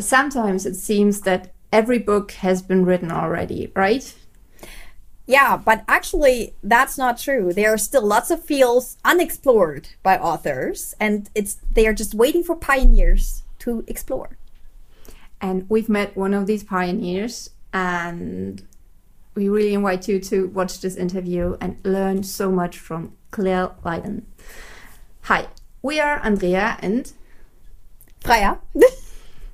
sometimes it seems that every book has been written already, right? Yeah, but actually, that's not true. There are still lots of fields unexplored by authors, and it's they are just waiting for pioneers to explore. And we've met one of these pioneers, and we really invite you to watch this interview and learn so much from Clare Lydon. Hi, we are Andrea and Freya.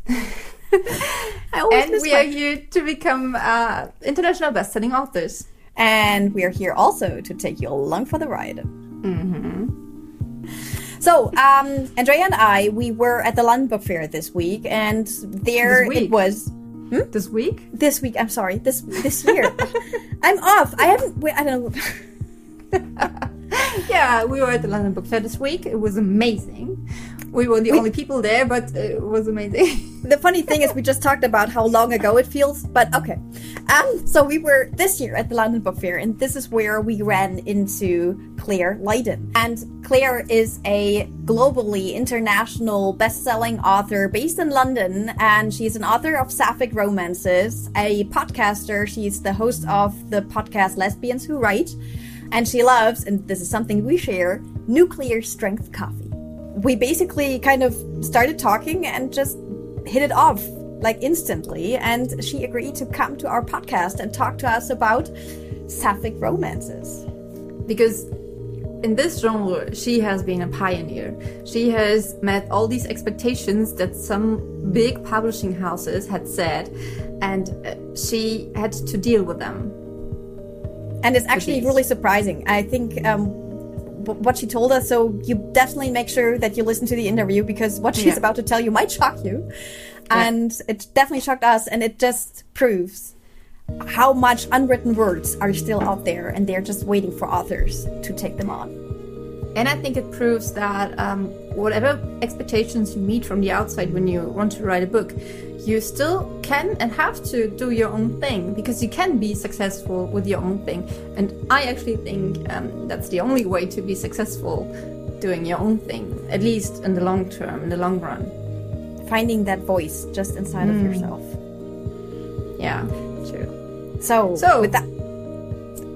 and we my... are here to become uh, international best-selling authors. And we are here also to take you along for the ride. Mm-hmm. So, um, Andrea and I, we were at the London Book Fair this week, and there it was. Hmm? This week? This week. I'm sorry. This this year. I'm off. I haven't. Wait, I don't know. yeah, we were at the London Book Fair this week. It was amazing we were the we, only people there, but it was amazing. the funny thing is, we just talked about how long ago it feels, but okay. Um, so we were this year at the London Book Fair, and this is where we ran into Clare Lydon. And Clare is a globally international best-selling author based in London, and she's an author of sapphic romances, a podcaster. She's the host of the podcast Lesbians Who Write, and she loves, and this is something we share, nuclear strength coffee we basically kind of started talking and just hit it off like instantly. And she agreed to come to our podcast and talk to us about sapphic romances. Because in this genre, she has been a pioneer. She has met all these expectations that some big publishing houses had set, and uh, she had to deal with them. And it's actually really surprising. I think um, what she told us. So you definitely make sure that you listen to the interview because what she's yeah. about to tell you might shock you. Yeah. And it definitely shocked us. And it just proves how much unwritten words are still out there and they're just waiting for authors to take them on. And I think it proves that um, whatever expectations you meet from the outside when you want to write a book, you still can and have to do your own thing because you can be successful with your own thing. And I actually think um, that's the only way to be successful doing your own thing, at least in the long term, in the long run. Finding that voice just inside mm. of yourself. Yeah, true. So, so with that,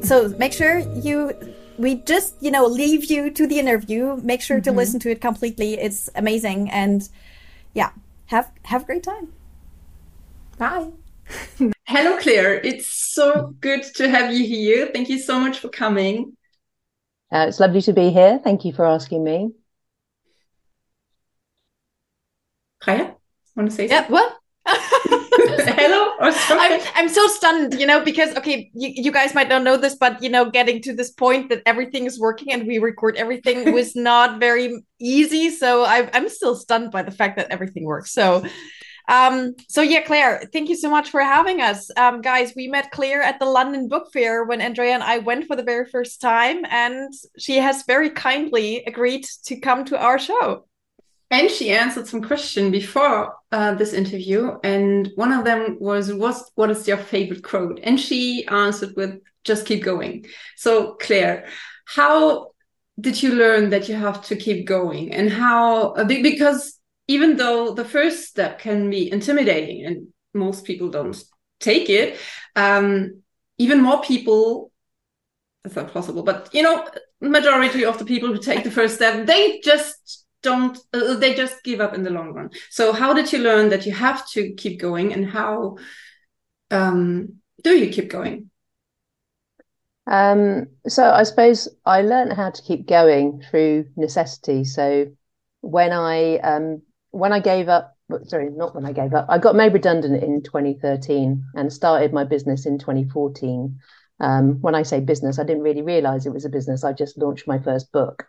so make sure you we just you know leave you to the interview make sure mm -hmm. to mm-hmm. listen to it completely it's amazing and yeah have have a great time Bye. Hello, Clare. It's so good to have you here. Thank you so much for coming. Uh, it's lovely to be here. Thank you for asking me. Kaya, want to say yeah, something? what? Hello. I'm, I'm so stunned, you know, because okay, you, you guys might not know this, but you know, getting to this point that everything is working and we record everything was not very easy. So I, I'm still stunned by the fact that everything works. So um, so yeah, Clare, thank you so much for having us. Um, guys, we met Clare at the London Book Fair when Andrea and I went for the very first time, and she has very kindly agreed to come to our show. And she answered some question before uh, this interview, and one of them was, "Was what is your favorite quote?" And she answered with, "Just keep going." So, Clare, how did you learn that you have to keep going, and how? Uh, because even though the first step can be intimidating and most people don't take it, um, even more people, that's not possible, but you know, majority of the people who take the first step, they just don't, uh, they just give up in the long run. So how did you learn that you have to keep going and how um, do you keep going? Um, so I suppose I learned how to keep going through necessity. So when I um, when I gave up, sorry, not when I gave up, I got made redundant in 2013 and started my business in 2014. Um, when I say business, I didn't really realize it was a business. I just launched my first book.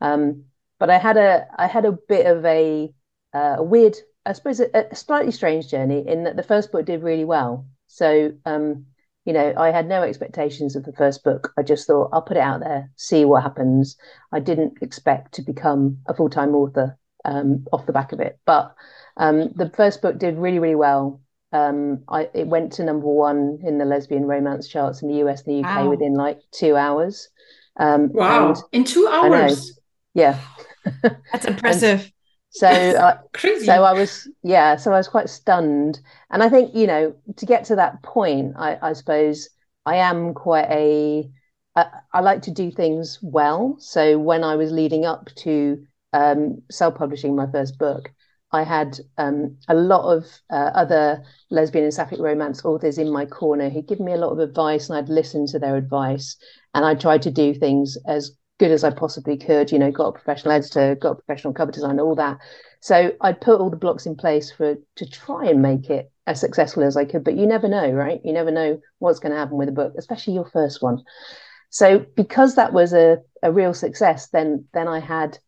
Um, but I had a I had a bit of a, uh, a weird, I suppose, a, a, slightly strange journey in that the first book did really well. So, um, you know, I had no expectations of the first book. I just thought I'll put it out there, see what happens. I didn't expect to become a full time author um, off the back of it. But um, the first book did really, really well. Um, I, it went to number one in the lesbian romance charts in the US and the UK wow. within like two hours. Um, wow! in two hours. Yeah, that's impressive. So, uh, so I was, yeah, so I was quite stunned. And I think, you know, to get to that point, I, I suppose I am quite a, I, I like to do things well. So when I was leading up to um, self-publishing my first book, I had um, a lot of uh, other lesbian and sapphic romance authors in my corner who give me a lot of advice, and I'd listen to their advice, and I tried to do things as good as I possibly could. You know, got a professional editor, got a professional cover designer, all that. So I'd put all the blocks in place for to try and make it as successful as I could. But you never know, right? You never know what's going to happen with a book, especially your first one. So because that was a, a real success, then then I had,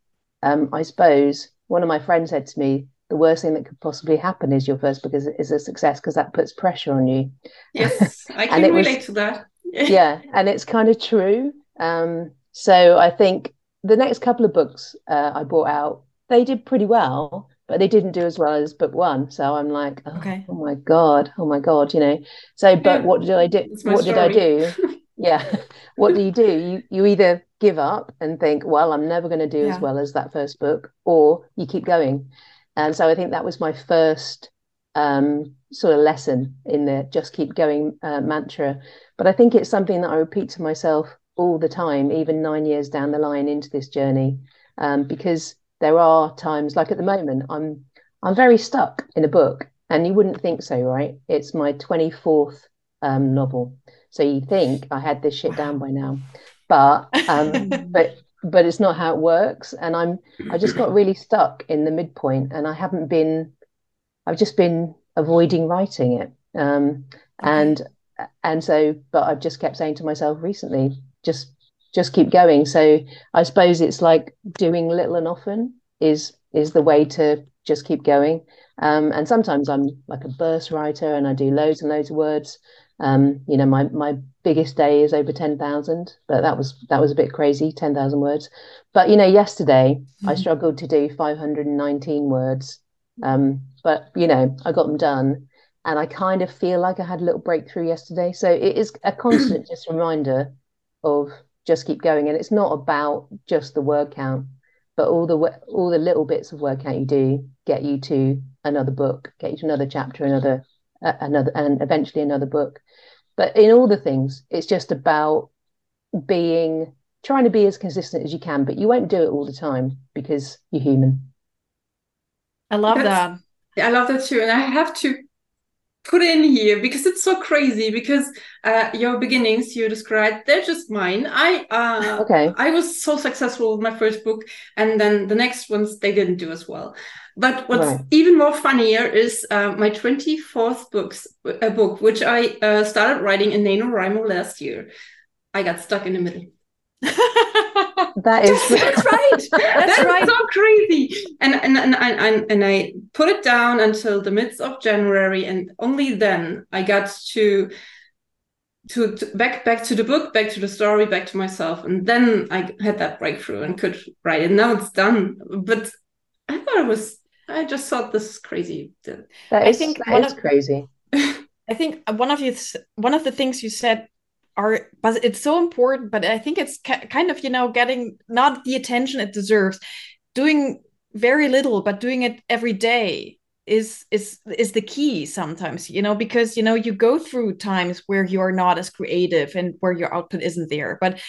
um, I suppose, one of my friends said to me, the worst thing that could possibly happen is your first book is, is a success because that puts pressure on you. Yes, I can relate was, to that. yeah, and it's kind of true. Um, so I think the next couple of books uh, I brought out, they did pretty well, but they didn't do as well as book one. So I'm like, oh, okay. oh my god, oh my god, you know. So, but yeah, what did I do? What story. did I do? yeah, what do you do? You you either give up and think, well, I'm never going to do yeah. as well as that first book, or you keep going. And so I think that was my first um, sort of lesson in the just keep going uh, mantra. But I think it's something that I repeat to myself all the time, even nine years down the line into this journey, um, because there are times, like at the moment, I'm I'm very stuck in a book, and you wouldn't think so, right? It's my twenty fourth um, novel, so you think I had this shit down by now, but um, but but it's not how it works, and I'm I just got really stuck in the midpoint, and I haven't been, I've just been avoiding writing it, um, and and so, but I've just kept saying to myself recently, just just keep going. So I suppose it's like doing little and often is is the way to just keep going. Um, and sometimes I'm like a burst writer and I do loads and loads of words. Um, you know, my my biggest day is over ten thousand, but that was that was a bit crazy, ten thousand words. But you know, yesterday mm-hmm. I struggled to do five hundred and nineteen words. Um, but you know, I got them done, and I kind of feel like I had a little breakthrough yesterday. So it is a constant just reminder of just keep going. And it's not about just the word count but all the all the little bits of word count you do get you to another book get you to another chapter another uh, another and eventually another book. But in all the things it's just about being trying to be as consistent as you can but you won't do it all the time because you're human. I love That's, that. I love that too. And i have to put in here because it's so crazy because uh, your beginnings you described they're just mine. I uh, okay. I was so successful with my first book and then the next ones they didn't do as well. But what's right. even more funnier is uh, my 24th books a book which i uh, started writing in nanowrimo last year. I got stuck in the middle that is that's right. That's, that's right. so crazy. And and, and and and I put it down until the midst of January, and only then I got to to, to, back back to the book, back to the story, back to myself, and then I had that breakthrough and could write it. Now it's done. But I thought it was. I just thought this is crazy. That is, I think that is of, crazy. I think one of you one of the things you said are but it's so important but i think it's kind of you know getting not the attention it deserves doing very little but doing it every day is is is the key sometimes you know because you know you go through times where you're not as creative and where your output isn't there but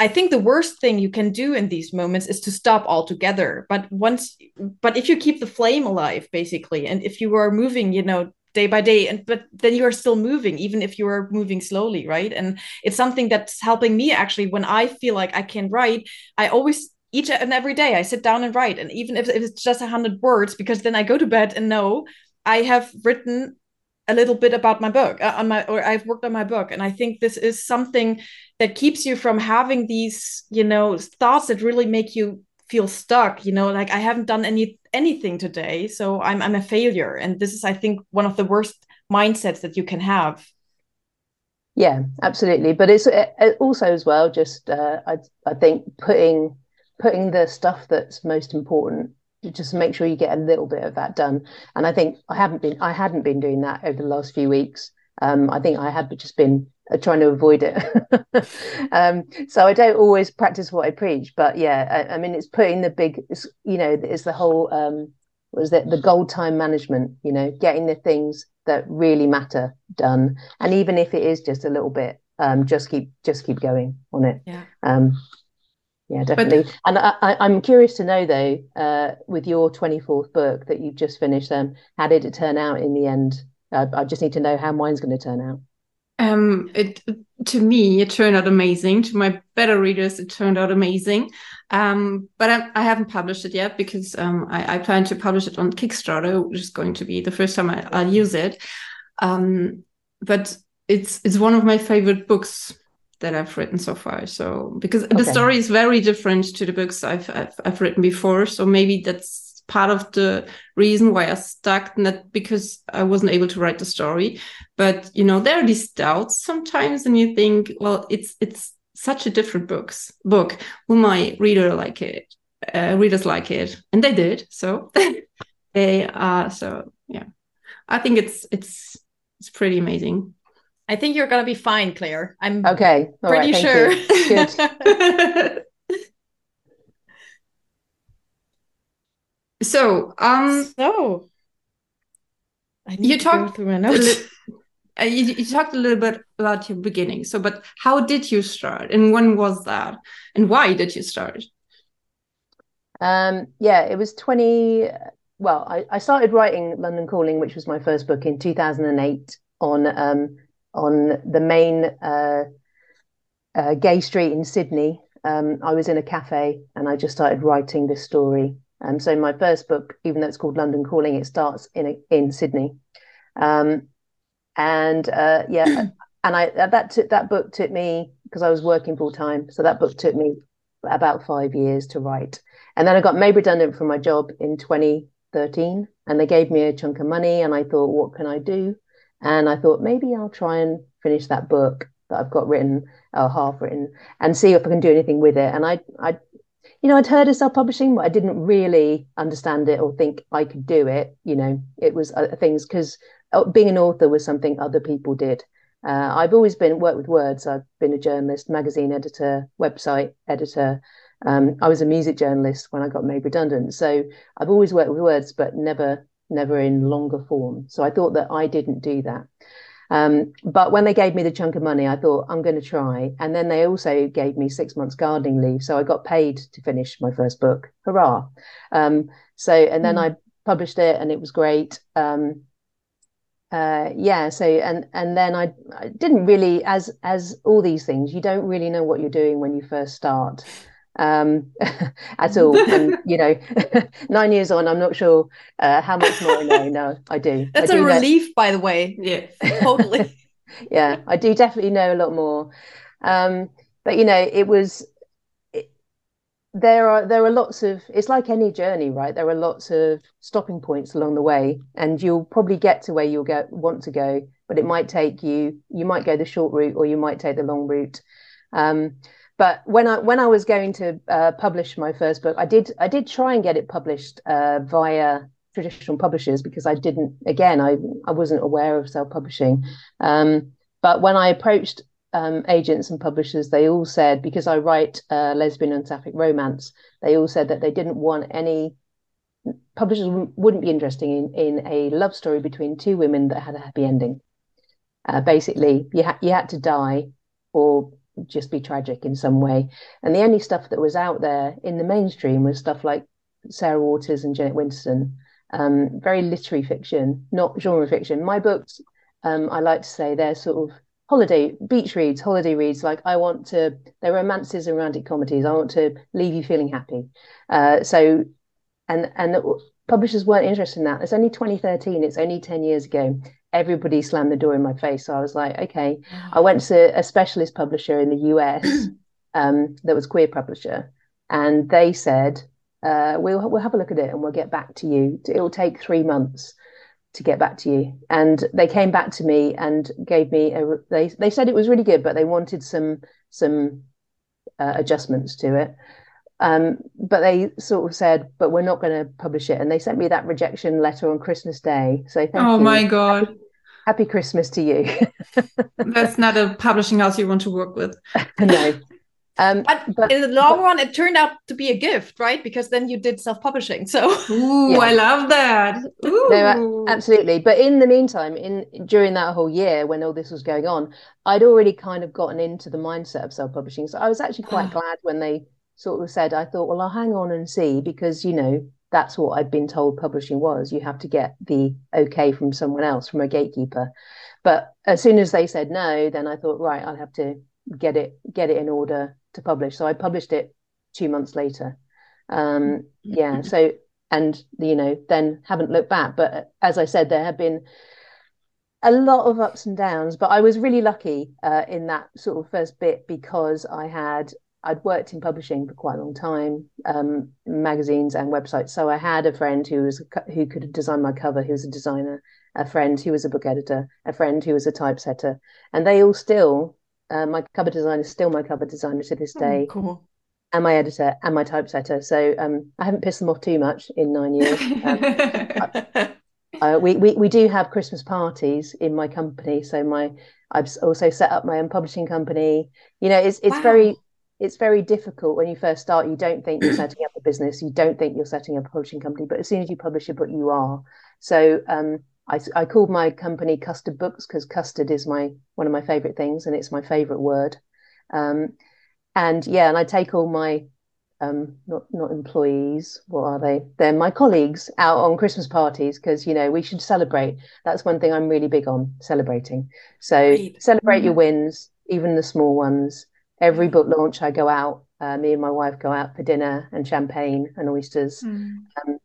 I think the worst thing you can do in these moments is to stop altogether. But once, but if you keep the flame alive, basically, and if you are moving, you know, day by day and but then you are still moving even if you are moving slowly right? And it's something that's helping me actually when i feel like i can write i always each and every day i sit down and write. And even if, if it's just a hundred words because then i go to bed and know i have written a little bit about my book uh, on my or I've worked on my book. And I think this is something that keeps you from having these you know thoughts that really make you feel stuck you know like I haven't done any anything today so i'm i'm a failure. And this is i think one of the worst mindsets that you can have. Yeah absolutely. But it's it, also as well just uh, i i think putting putting the stuff that's most important just make sure you get a little bit of that done. And i think i haven't been i hadn't been doing that over the last few weeks. Um, i think i had just been trying to avoid it. um, so I don't always practice what I preach, but yeah, I, I mean, it's putting the big, you know, it's the whole um, was that the gold time management, you know, getting the things that really matter done, and even if it is just a little bit, um, just keep just keep going on it. Yeah. Um, yeah, definitely. But, and I, am curious to know though, uh, with your 24th book that you've just finished, um, how did it turn out in the end? I, I just need to know how mine's going to turn out. Um, it to me it turned out amazing. To my better readers, it turned out amazing. Um, but I, I haven't published it yet because um, I, I, plan to publish it on Kickstarter, which is going to be the first time I, will use it. Um, but it's it's one of my favorite books that I've written so far. So because okay. the story is very different to the books I've, I've, I've written before, so maybe that's part of the reason why I stuck. Not because I wasn't able to write the story, but you know there are these doubts sometimes, and you think, well, it's it's such a different books book. Will my reader like it? Uh, readers like it, and they did. So they are. So yeah, I think it's it's it's pretty amazing. I think you're gonna be fine, Clare. I'm okay. All pretty right, sure. so, um, so you talked through my notes. Uh, you, you, talked a little bit about your beginning. So, but how did you start, and when was that, and why did you start? Um, yeah, it was twenty. Well, I, I started writing London Calling, which was my first book in two thousand and eight on um, on the main uh, uh, gay street in Sydney. Um, I was in a cafe and I just started writing this story. And so my first book, even though it's called London Calling, it starts in a, in Sydney. Um, and uh, yeah, and I that took that book took me because I was working full time. So that book took me about five years to write. And then I got made redundant from my job in 2013, and they gave me a chunk of money. And I thought, what can I do? And I thought maybe I'll try and finish that book that I've got written or half written and see if I can do anything with it. And I, I, you know, I'd heard of self-publishing, but I didn't really understand it or think I could do it. You know, it was uh, things because uh, being an author was something other people did. Uh, I've always been worked with words. I've been a journalist, magazine editor, website editor. Um, I was a music journalist when I got made redundant. So I've always worked with words, but never never in longer form. So I thought that I didn't do that. Um, but when they gave me the chunk of money, I thought I'm going to try. And then they also gave me six months gardening leave, so I got paid to finish my first book. Hurrah! Um, so and then mm. I published it, and it was great. Um, uh, yeah. So and and then I, I didn't really, as as all these things, you don't really know what you're doing when you first start um, at all. And you know, nine years on, I'm not sure uh, how much more I know. No, I do. That's I do a relief, know. by the way. Yeah, totally. yeah, I do definitely know a lot more. Um, but you know, it was. there are there are lots of. It's like any journey, right? There are lots of stopping points along the way, and you'll probably get to where you'll get want to go, but it might take you. You might go the short route, or you might take the long route. Um, but when I when I was going to uh, publish my first book, I did I did try and get it published uh, via traditional publishers because I didn't again I I wasn't aware of self publishing. Um, but when I approached um, agents and publishers, they all said because I write uh, lesbian and sapphic romance, they all said that they didn't want any publishers wouldn't be interested in in a love story between two women that had a happy ending. Uh, basically, you had you had to die or just be tragic in some way. And the only stuff that was out there in the mainstream was stuff like Sarah Waters and Jeanette Winterson, um, very literary fiction, not genre fiction. My books, um, I like to say, they're sort of holiday beach reads, holiday reads. Like I want to, they're romances and romantic comedies. I want to leave you feeling happy. Uh, so, and and the publishers weren't interested in that. It's only 2013. It's only 10 years ago everybody slammed the door in my face. So I was like, okay. I went to a specialist publisher in the US um, that was queer publisher, and they said, uh, we'll we'll have a look at it and we'll get back to you. It will take three months to get back to you. And they came back to me and gave me a. They they said it was really good, but they wanted some some uh, adjustments to it. Um, but they sort of said, but we're not going to publish it. And they sent me that rejection letter on Christmas Day. So thank oh you. my God. Happy, Happy Christmas to you. That's not a publishing house you want to work with. no. Um, but, but, in the long but, run, it turned out to be a gift, right? Because then you did self-publishing. So, ooh, yeah. I love that. Ooh. No, absolutely. But in the meantime, in during that whole year when all this was going on, I'd already kind of gotten into the mindset of self-publishing. So I was actually quite glad when they sort of said, I thought, well, I'll hang on and see because you know that's what I'd been told publishing was. You have to get the okay from someone else, from a gatekeeper. But as soon as they said no, then I thought, right, I'll have to get it get it in order to publish. So I published it two months later. Um, yeah. So and you know then haven't looked back. But as I said, there have been a lot of ups and downs. But I was really lucky uh, in that sort of first bit because I had I'd worked in publishing for quite a long time, um, magazines and websites. So I had a friend who was who could design my cover, who was a designer, a friend who was a book editor, a friend who was a typesetter, and they all still uh, my cover designer is still my cover designer to this oh, day. Oh, cool. And my editor and my typesetter. So um, I haven't pissed them off too much in nine years. Um, uh, we, we we do have Christmas parties in my company. So my I've also set up my own publishing company. You know, it's it's wow. very it's very difficult when you first start. You don't think you're setting up a business. You don't think you're setting up a publishing company. But as soon as you publish a book, you are. So um, I, I called my company Custard Books because custard is my one of my favorite things and it's my favorite word. Um, and yeah, and I take all my um, not not employees. What are they? They're my colleagues out on Christmas parties because you know we should celebrate. That's one thing I'm really big on celebrating. So right. celebrate mm-hmm. your wins, even the small ones. Every book launch, I go out. Uh, me and my wife go out for dinner and champagne and oysters. Mm. Um,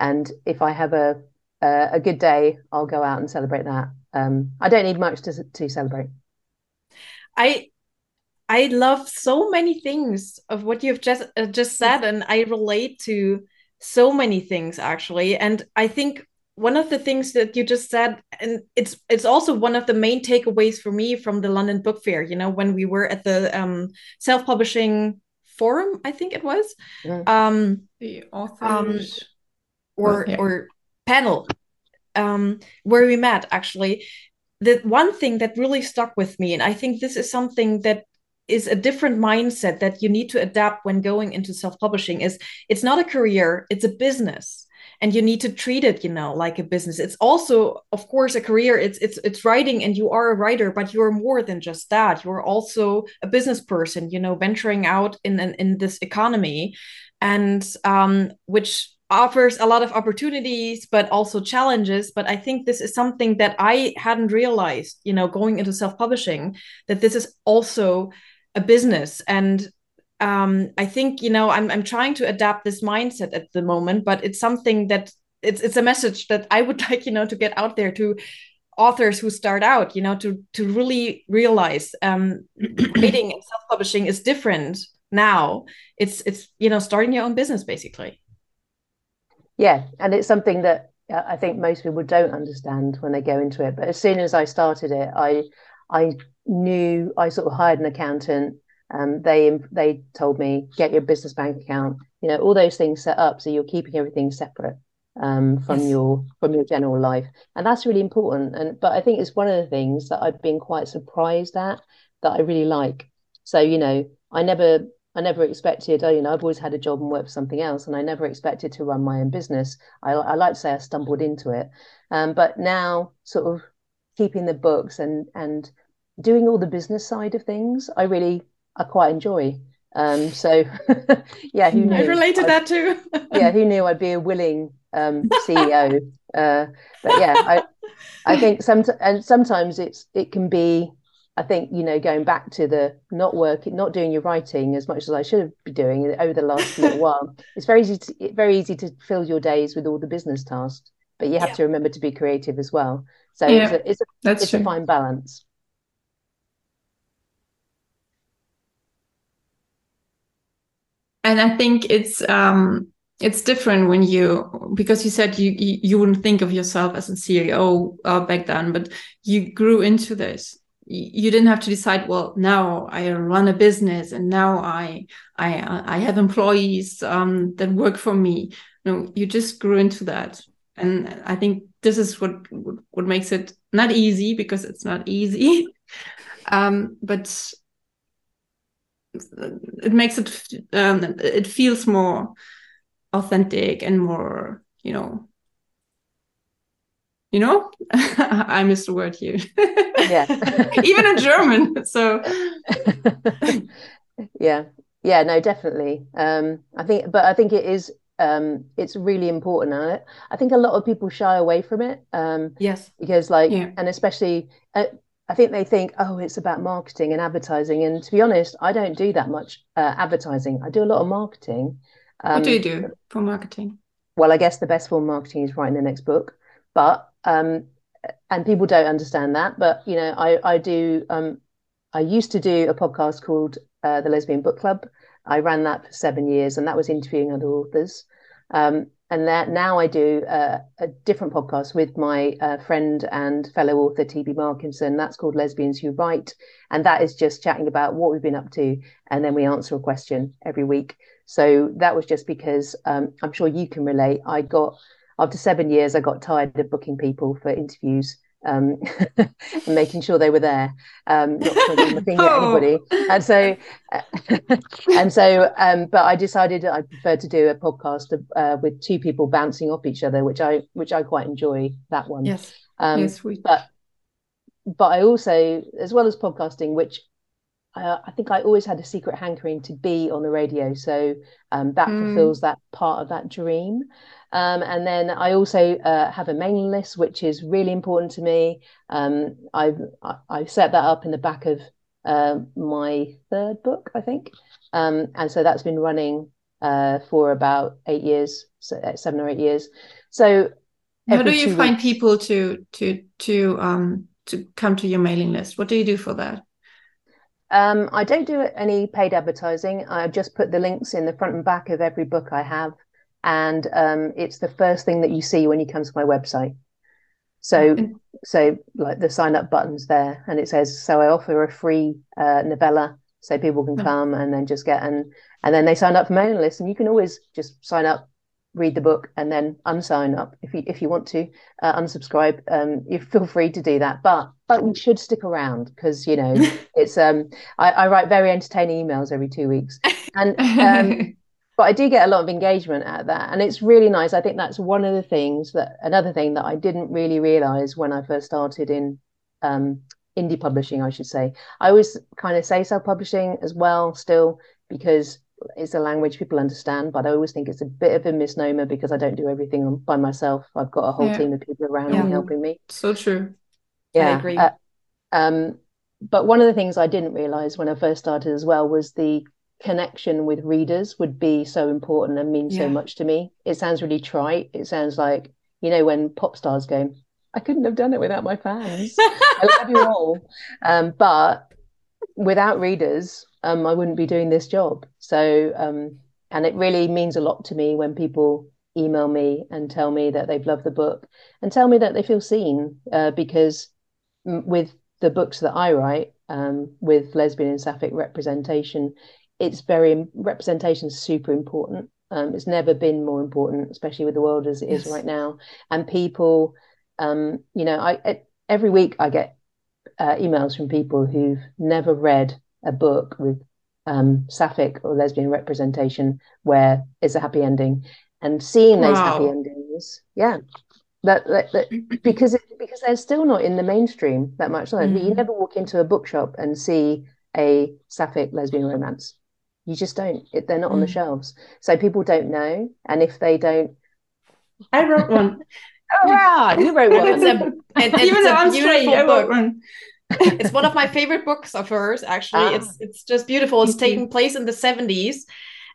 and if I have a uh, a good day, I'll go out and celebrate that. Um, I don't need much to to celebrate. I I love so many things of what you've just uh, just said, and I relate to so many things actually. And I think one of the things that you just said, and it's it's also one of the main takeaways for me from the London Book Fair. You know, when we were at the um, self publishing forum, I think it was. Mm. Um, the authors. Um, or okay. or panel um, where we met actually the one thing that really stuck with me and i think this is something that is a different mindset that you need to adapt when going into self-publishing is it's not a career it's a business. And you need to treat it you know like a business. It's also of course a career. It's it's it's writing and you are a writer but you're more than just that. You're also a business person you know venturing out in in, in this economy and um, which offers a lot of opportunities but also challenges. But i think this is something that i hadn't realized you know going into self-publishing that this is also a business. And um, i think you know I'm, I'm trying to adapt this mindset at the moment but it's something that it's it's a message that i would like you know to get out there to authors who start out you know to to really realize um writing and self-publishing is different now. It's it's you know starting your own business basically. Yeah, and it's something that uh, I think most people don't understand when they go into it. But as soon as I started it, I I knew I sort of hired an accountant. Um, they they told me get your business bank account, you know, all those things set up so you're keeping everything separate um, from yes. your from your general life, and that's really important. And but I think it's one of the things that I've been quite surprised at that I really like. So you know, I never I never expected, oh, you know, I've always had a job and worked for something else, and I never expected to run my own business. I, I like to say I stumbled into it, um, but now sort of keeping the books and and doing all the business side of things, I really I quite enjoy. Um, so yeah, who knew? I related that too. yeah, who knew I'd be a willing um, CEO? Uh, but yeah, I I think some and sometimes it's it can be I think you know going back to the not working, not doing your writing as much as I should be doing over the last little while. It's very easy, to, very easy to fill your days with all the business tasks, but you have yeah. to remember to be creative as well. So yeah, it's a, it's, a, it's a fine balance. And I think it's um, it's different when you because you said you you, wouldn't think of yourself as a CEO uh, back then, but you grew into this. You didn't have to decide well now i run a business and now i i i have employees um, that work for me. No you just grew into that. And i think this is what what makes it not easy because it's not easy. Um, but it makes it um, it feels more authentic and more you know. You know? I missed a word here. Yeah. Even in german so. Yeah. Yeah no definitely. Um i think but i think it is um it's really important and I, think a lot of people shy away from it um yes. because like yeah. and especially uh, i think they think oh it's about marketing and advertising and to be honest i don't do that much uh, advertising. I do a lot of marketing um, what do you do for marketing? Well i guess the best form of marketing is writing the next book but um and people don't understand that but you know i i do um i used to do a podcast called uh, the lesbian book club. I ran that for seven years, and that was interviewing other authors. Um, and that now I do uh, a different podcast with my uh, friend and fellow author TB Markinson. That's called Lesbians Who Write, and that is just chatting about what we've been up to, and then we answer a question every week. So that was just because um, I'm sure you can relate. I got after seven years, I got tired of booking people for interviews um, and making sure they were there, um, not pointing the finger oh. at anybody. And so, and so, um, but I decided I prefer to do a podcast uh, with two people bouncing off each other, which I which I quite enjoy that one. Yes, um, yes, we. But but I also, as well as podcasting, which uh, I think I always had a secret hankering to be on the radio. So um, that mm. fulfills that part of that dream. Um, and then I also uh, have a mailing list, which is really important to me. Um, I've I've set that up in the back of uh, my third book, I think, um, and so that's been running uh, for about eight years, seven or eight years. So, how do you find weeks... people to to to um to come to your mailing list? What do you do for that? Um, I don't do any paid advertising. I just put the links in the front and back of every book I have and um, it's the first thing that you see when you come to my website. So, mm-hmm. so like the sign up buttons there, and it says, so I offer a free uh, novella, so people can mm-hmm. come and then just get and and then they sign up for mailing list, and you can always just sign up, read the book, and then unsign up if you if you want to uh, unsubscribe. Um, you feel free to do that, but but you should stick around because you know it's um I, I write very entertaining emails every two weeks, and um, but I do get a lot of engagement at that. And it's really nice. I think that's one of the things that another thing that I didn't really realize when I first started in um, indie publishing, I should say. I always kind of say self publishing as well, still, because it's a language people understand. But I always think it's a bit of a misnomer because I don't do everything by myself. I've got a whole yeah. team of people around yeah. me helping me. So true. Yeah. I agree. Uh, um, but one of the things I didn't realize when I first started as well was the connection with readers would be so important and mean yeah. so much to me. It sounds really trite. It sounds like, you know, when pop stars go, I couldn't have done it without my fans. I love you all. Um, but without readers, um, I wouldn't be doing this job. So, um, and it really means a lot to me when people email me and tell me that they've loved the book and tell me that they feel seen uh, because with the books that I write, um, with lesbian and sapphic representation, it's very representation is super important. Um, it's never been more important, especially with the world as it yes. is right now. And people, um, you know, I every week I get uh, emails from people who've never read a book with um, sapphic or lesbian representation where it's a happy ending, and seeing those wow. happy endings, yeah, that, that, that because it, because they're still not in the mainstream that much. Mm-hmm. You never walk into a bookshop and see a sapphic lesbian romance you just don't. They're not mm. on the mm. shelves, so people don't know. And if they don't, I wrote one. oh, wow, you wrote one. It's a, and, even though I'm straight, I wrote one. it's one of my favorite books of hers. Actually, ah. it's it's just beautiful. It's taking place in the seventies,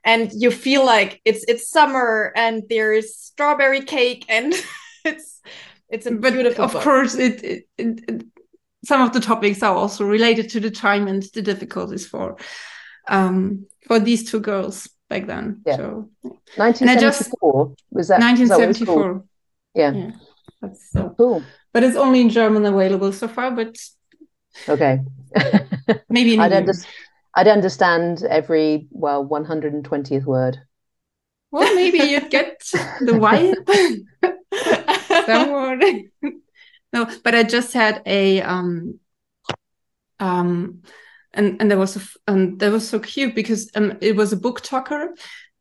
and you feel like it's it's summer, and there's strawberry cake, and it's it's a but beautiful. Of book. course, it, it, it, some of the topics are also related to the time and the difficulties for um, for these two girls back then. Yeah. So, 1974 was that 1974. That yeah. yeah. That's so cool. But it's only in German available so far, but okay. maybe I'd, under- I'd understand every well 120th word. Well, maybe you'd get the vibe. Don't no, but I just had a um um and and there was a um, that was so cute because um it was a book talker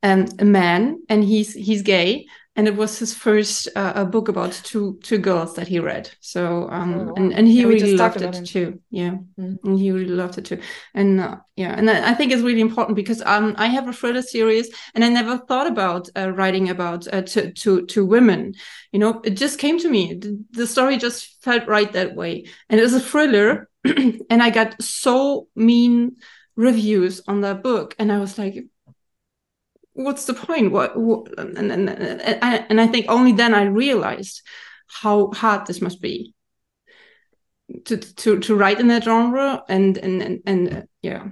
and a man and he's he's gay and it was his first uh, a book about two two girls that he read. So um oh, wow. and and he yeah, really loved it him. too. Yeah. Mm. and he really loved it too. And uh, yeah and I, I, think it's really important because um i have a thriller series and i never thought about uh, writing about uh, to to to women. You know it just came to me. The, the story just felt right that way. And it was a thriller and i got so mean reviews on that book and i was like what's the point? What, what and, and, and, and I think only then I realized how hard this must be to to to write in that genre and and and, and uh, yeah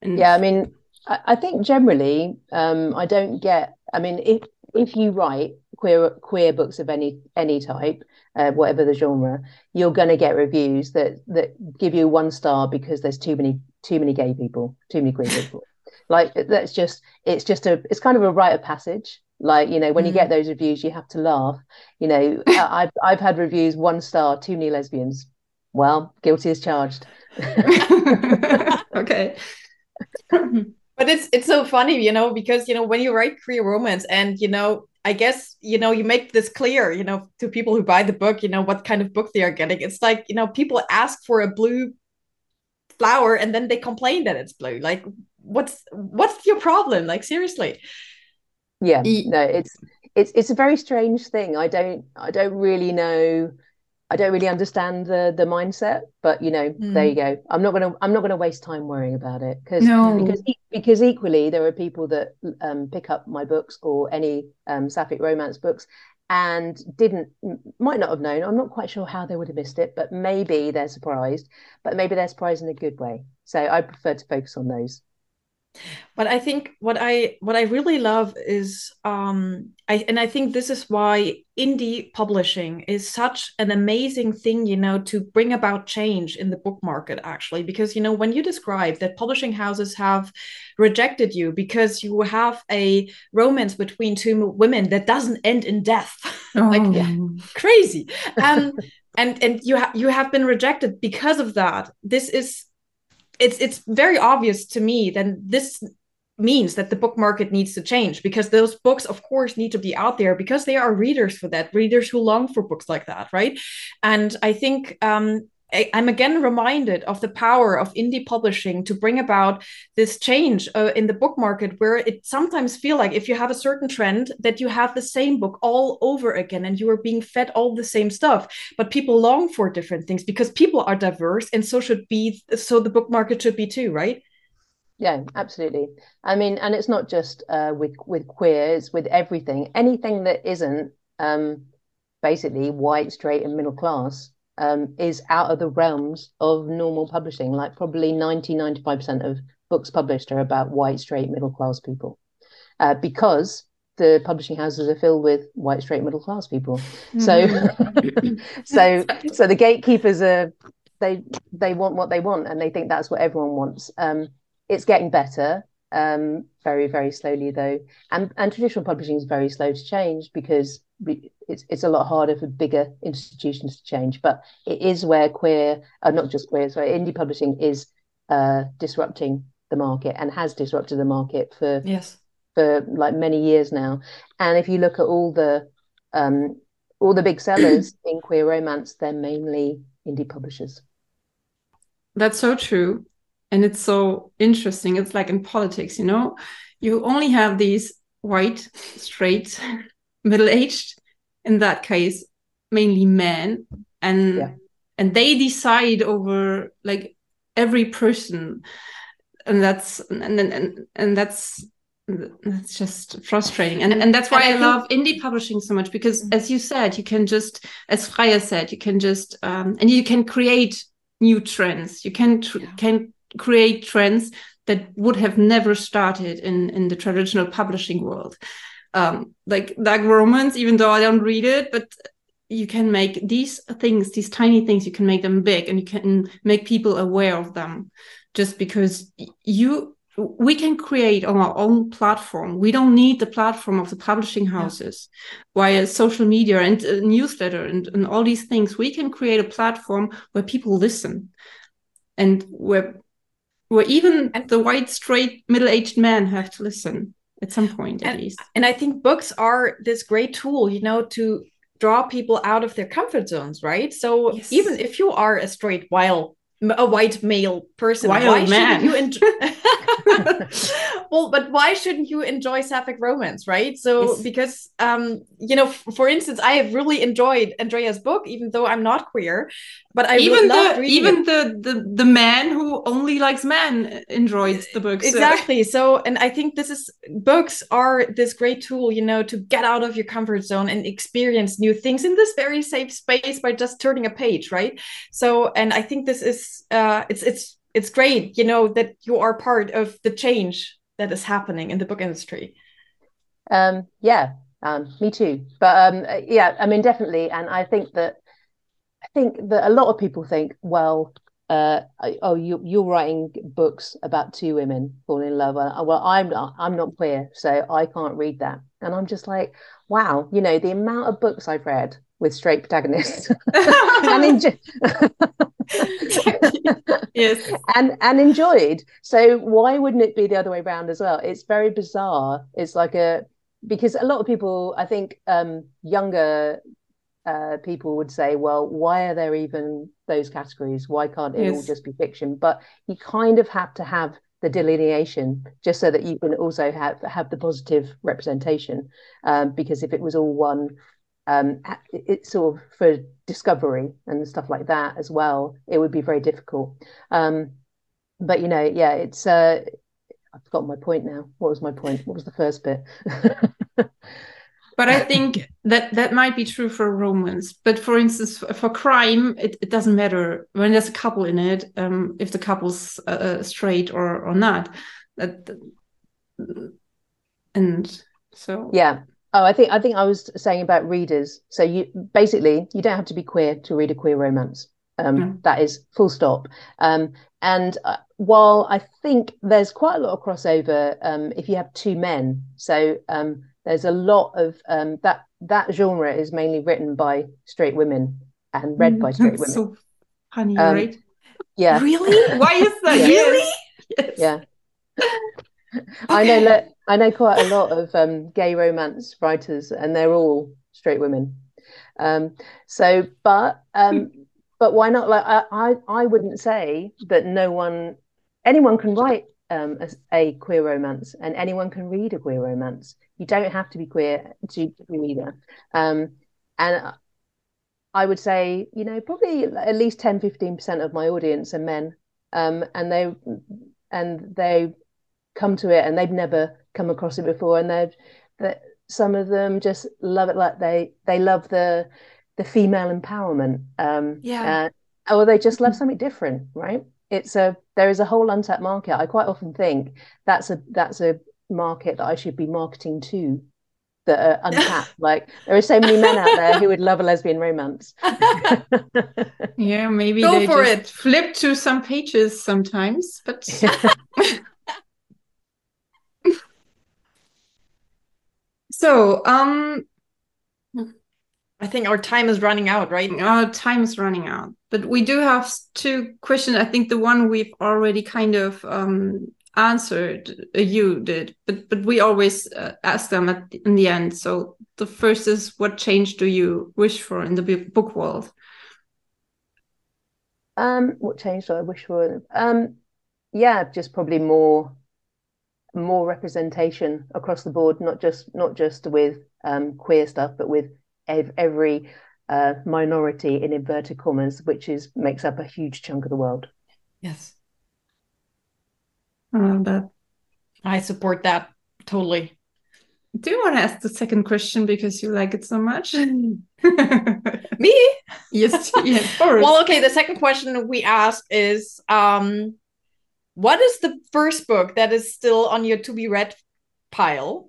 and yeah i mean I, I think generally um i don't get i mean if if you write queer queer books of any any type uh, whatever the genre you're going to get reviews that that give you one star because there's too many too many gay people too many queer people. Like that's just it's just a it's kind of a rite of passage. Like you know when mm. you get mm. those reviews you have to laugh. You know i've i've had reviews one star too many lesbians. Well guilty as charged. Okay. But it's it's so funny you know because you know when you write queer romance and you know i guess you know you make this clear you know to people who buy the book you know what kind of book they are getting. It's like you know people ask for a blue flower and then they complain that it's blue. Like what's what's your problem? Like seriously. Yeah no it's it's it's a very strange thing. I don't i don't really know i don't really understand the the mindset but you know mm. there you go i'm not gonna i'm not gonna waste time worrying about it because no. because because equally there are people that um, pick up my books or any um, sapphic romance books and didn't might not have known i'm not quite sure how they would have missed it but maybe they're surprised but maybe they're surprised in a good way so i prefer to focus on those but i think what i what i really love is um i and i think this is why indie publishing is such an amazing thing you know to bring about change in the book market actually. Because you know when you describe that publishing houses have rejected you because you have a romance between two women that doesn't end in death. Oh. like yeah, crazy. Um and and you have you have been rejected because of that. This is it's it's very obvious to me that this means that the book market needs to change because those books of course need to be out there because they are readers for that readers who long for books like that right? And i think um, I'm again reminded of the power of indie publishing to bring about this change uh, in the book market, where it sometimes feel like if you have a certain trend that you have the same book all over again, and you are being fed all the same stuff. But people long for different things because people are diverse, and so should be. So the book market should be too, right? Yeah, absolutely. I mean, and it's not just uh, with with queer; it's with everything. Anything that isn't um, basically white, straight, and middle class um, is out of the realms of normal publishing. Like probably 90, 95% of books published are about white, straight, middle class people. Uh, because the publishing houses are filled with white, straight, middle class people. So, mm-hmm. so, so the gatekeepers are they they want what they want, and they think that's what everyone wants. Um, it's getting better, um, very very slowly though, and and traditional publishing is very slow to change because it's it's a lot harder for bigger institutions to change. But it is where queer, uh, not just queer, sorry, indie publishing is uh, disrupting the market and has disrupted the market for yes for like many years now. And if you look at all the um, all the big sellers in queer romance, they're mainly indie publishers. That's so true. And it's so interesting. It's like in politics, you know, you only have these white, straight middle aged in that case mainly men and yeah. and they decide over like every person and that's and and and that's that's just frustrating and and that's why and I, I, love indie publishing so much because mm-hmm. as you said you can just as Freya said you can just um, and you can create new trends you can tr- yeah. can create trends that would have never started in in the traditional publishing world um, like dark romance, even though I don't read it, but you can make these things, these tiny things, you can make them big and you can make people aware of them just because you we can create on our own platform. We don't need the platform of the publishing houses yeah. via social media and uh, newsletter and, and all these things. We can create a platform where people listen and where where even and, the white, straight, middle-aged men have to listen at some point at and, least. And I think books are this great tool, you know, to draw people out of their comfort zones, right? So yes. even if you are a straight while a white male person. Wild why man. shouldn't you enjoy? well, but why shouldn't you enjoy sapphic romance, right? So yes. because um, you know, for instance, I have really enjoyed Andrea's book, even though I'm not queer. But I even the even it. the, the the man who only likes men enjoys the books. Exactly. So, and I think this is books are this great tool, you know, to get out of your comfort zone and experience new things in this very safe space by just turning a page, right? So, and I think this is uh, it's it's it's great, you know, that you are part of the change that is happening in the book industry. Um, yeah, um, me too. But um, yeah, I mean, definitely, and I think that I think that a lot of people think, well, uh, oh, you, you're writing books about two women falling in love. Well, I'm not. I'm not queer, so I can't read that. And I'm just like, wow, you know, the amount of books I've read with straight protagonists, and enjoy- yes, and and enjoyed. So why wouldn't it be the other way around as well? It's very bizarre. It's like a because a lot of people, I think, um, younger uh, people would say, well, why are there even those categories? Why can't it yes. all just be fiction? But you kind of have to have the delineation just so that you can also have have the positive representation. Um, because if it was all one, um, it's sort of for discovery and stuff like that as well, it would be very difficult. Um, but you know, yeah, it's uh, I've forgotten my point now. What was my point? What was the first bit? but I think that that might be true for romance. But for instance, for crime, it, it doesn't matter when there's a couple in it, um, if the couple's uh, uh straight or or not. That, and so yeah. Oh, I think I think I was saying about readers. So you basically you don't have to be queer to read a queer romance. Um, mm. That is full stop. Um, and uh, while I think there's quite a lot of crossover um, if you have two men, so um, there's a lot of um, that that genre is mainly written by straight women and read by straight women. So funny, um, right? Yeah. Really? Why is that? Yeah. Really? Yes. Yeah. I know I know quite a lot of um, gay romance writers, and they're all straight women. Um, so, but um, but why not? Like I, I, I wouldn't say that no one, anyone can write um, a, a, queer romance, and anyone can read a queer romance. You don't have to be queer to, be reader. Um, and I would say, you know, probably at least 10, 15% of my audience are men. Um, and they and they come to it and they've never come across it before. And they've that some of them just love it like they they love the the female empowerment. Um, yeah. Uh, or they just love something different, right? It's a there is a whole untapped market. I quite often think that's a that's a market that I should be marketing to that are untapped. like there are so many men out there who would love a lesbian romance. yeah, maybe Go they for just it. flip to some pages sometimes, but so um I think our time is running out, right? Our time is running out. But we do have two questions. I think the one we've already kind of um, answered uh, you did but but we always uh, ask them at the, in the end so the first is what change do you wish for in the book world um what change do i wish for um yeah just probably more more representation across the board not just not just with um queer stuff but with ev- every uh, minority in inverted commas which is makes up a huge chunk of the world yes I love that. I support that totally. Do you want to ask the second question because you like it so much? Me? yes, yes. well, okay. The second question we ask is um, what is the first book that is still on your to be read pile?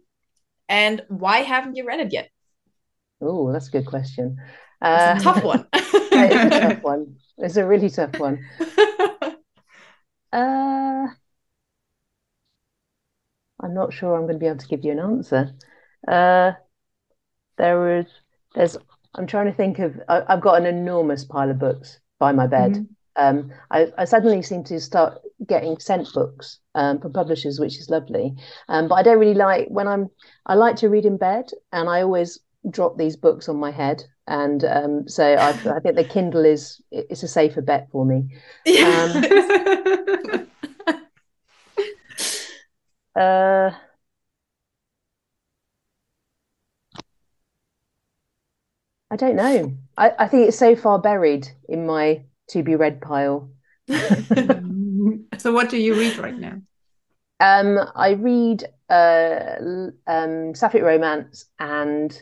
And why haven't you read it yet? Oh, that's a good question. Uh, a tough one. it's a tough one. It's a really tough one. Uh, I'm not sure I'm going to be able to give you an answer. Uh, there is, there's, I'm trying to think of, I, have got an enormous pile of books by my bed. Mm-hmm. Um, I, I, suddenly seem to start getting sent books um, from publishers, which is lovely. Um, but I don't really like when I'm, I like to read in bed and I always drop these books on my head. And um, so I, I, think the Kindle is, it's a safer bet for me. Um, uh, I don't know. I, I think it's so far buried in my to be read pile. so, what do you read right now? Um, I read uh, um, sapphic romance and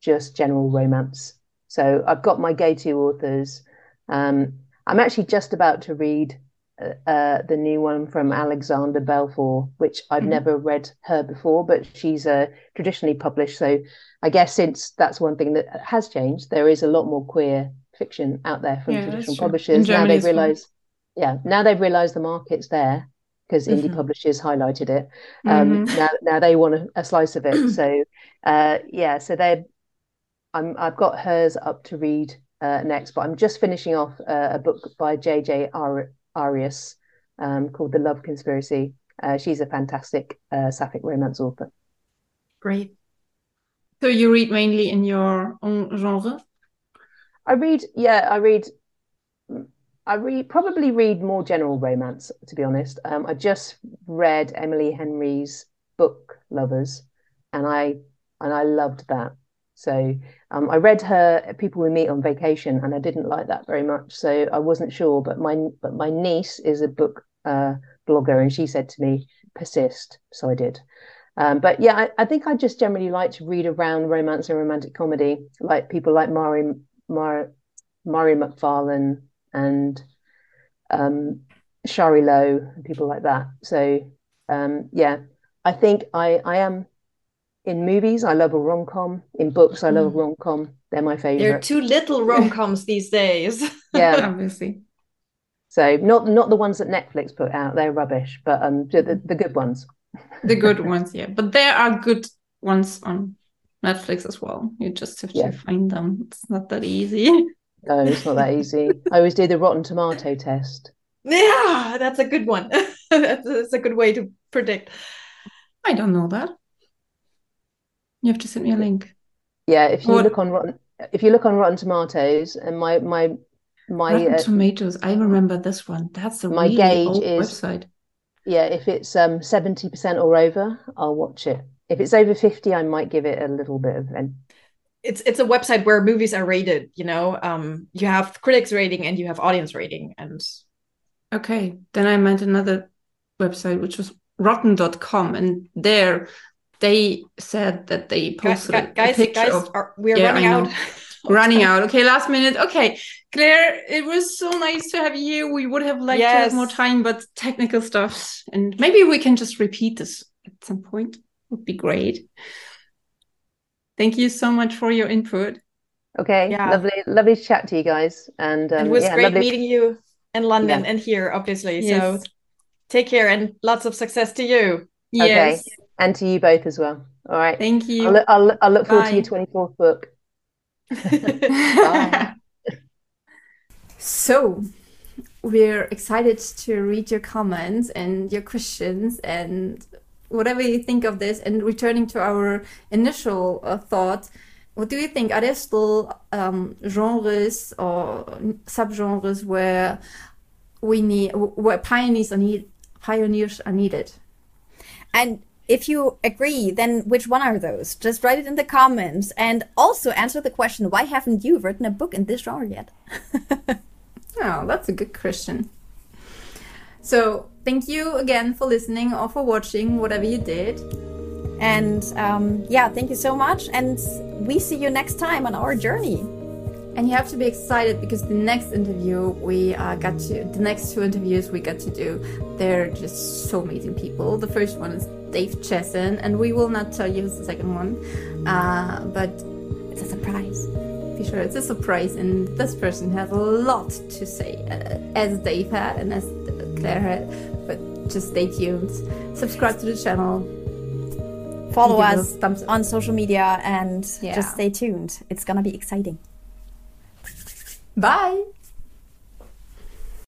just general romance. So I've got my go-to authors. Um, I'm actually just about to read uh, uh, the new one from Alexandria Bellefleur, which I've mm-hmm. never read her before, but she's uh, traditionally published. So I guess since that's one thing that has changed, there is a lot more queer fiction out there from yeah, traditional publishers. Now they realise yeah, now they've realised the market's there because mm-hmm. indie publishers highlighted it. Um, mm-hmm. Now, now they want a, a slice of it. so, uh, yeah, so they're. I'm. I've got hers up to read uh, next, but I'm just finishing off uh, a book by J.J. Ar- Arias um, called The Love Conspiracy. Uh, she's a fantastic uh, sapphic romance author. Great. So you read mainly in your own genre? I read, yeah, I read, I read probably read more general romance. To be honest, um, I just read Emily Henry's book Lovers, and I and I loved that. So um, I read her People We Meet on Vacation, and I didn't like that very much. So I wasn't sure. But my but my niece is a book uh, blogger, and she said to me, "Persist." So I did. Um, but yeah, I, I, think I just generally like to read around romance and romantic comedy, like people like Mari Mar- Mhairi McFarlane and um, Shari Low and people like that. So um, yeah, I think I I am in movies, I love a rom com. In books, I love mm. a rom com. They're my favorite. There are too little rom coms these days. Yeah, obviously. So not not the ones that Netflix put out. They're rubbish, but um, the, the good ones. the good ones, yeah. But there are good ones on Netflix as well. You just have yeah. to find them. It's not that easy. No, it's not that easy. I always do the Rotten Tomato test. Yeah, that's a good one. that's, that's a good way to predict. I don't know that. You have to send me a link. Yeah, if you look on Rotten, if you look on Rotten Tomatoes, and my my my Rotten uh, Tomatoes, I remember this one. That's a my really gauge is website. Yeah, if it's um seventy percent or over, I'll watch it. If it's over fifty, I might give it a little bit of. It's it's a website where movies are rated. You know, um, you have critics rating and you have audience rating, and okay, then I meant another website which was rotten.com and there they said that they posted guys, a picture guys, of, are, we're yeah, running out. running out. Okay, last minute. Okay, Clare, it was so nice to have you. We would have liked yes. to have more time, but technical stuff, and maybe we can just repeat this at some point. Would be great. Thank you so much for your input. Okay, yeah. lovely, lovely to chat to you guys, and um, it was yeah, great lovely... meeting you in London yeah. and here, obviously. Yes. So take care and lots of success to you. Yes. Okay and to you both as well. All right. Thank you. I'll, look, I'll, I'll look forward Bye. to your 24th book. Bye. So, we're excited to read your comments and your questions and whatever you think of this. And returning to our initial uh, thought, what do you think? Are there still um, genres or subgenres where we need where pioneers are need pioneers are needed? And if you agree, then which one are those? Just write it in the comments and also answer the question why haven't you written a book in this genre yet? oh, that's a good question. So, thank you again for listening or for watching, whatever you did. And um, yeah, thank you so much. And we see you next time on our journey. And you have to be excited because the next interview we uh, got to, the next two interviews we got to do, they're just so amazing people. The first one is Dave Chesson, and we will not tell you who's the second one, uh, but it's a surprise. Be sure it's a surprise, and this person has a lot to say, uh, as Dave had and as But just stay tuned. Subscribe to the channel. Follow us on social media and Yeah. just stay tuned. It's gonna be exciting. Bye.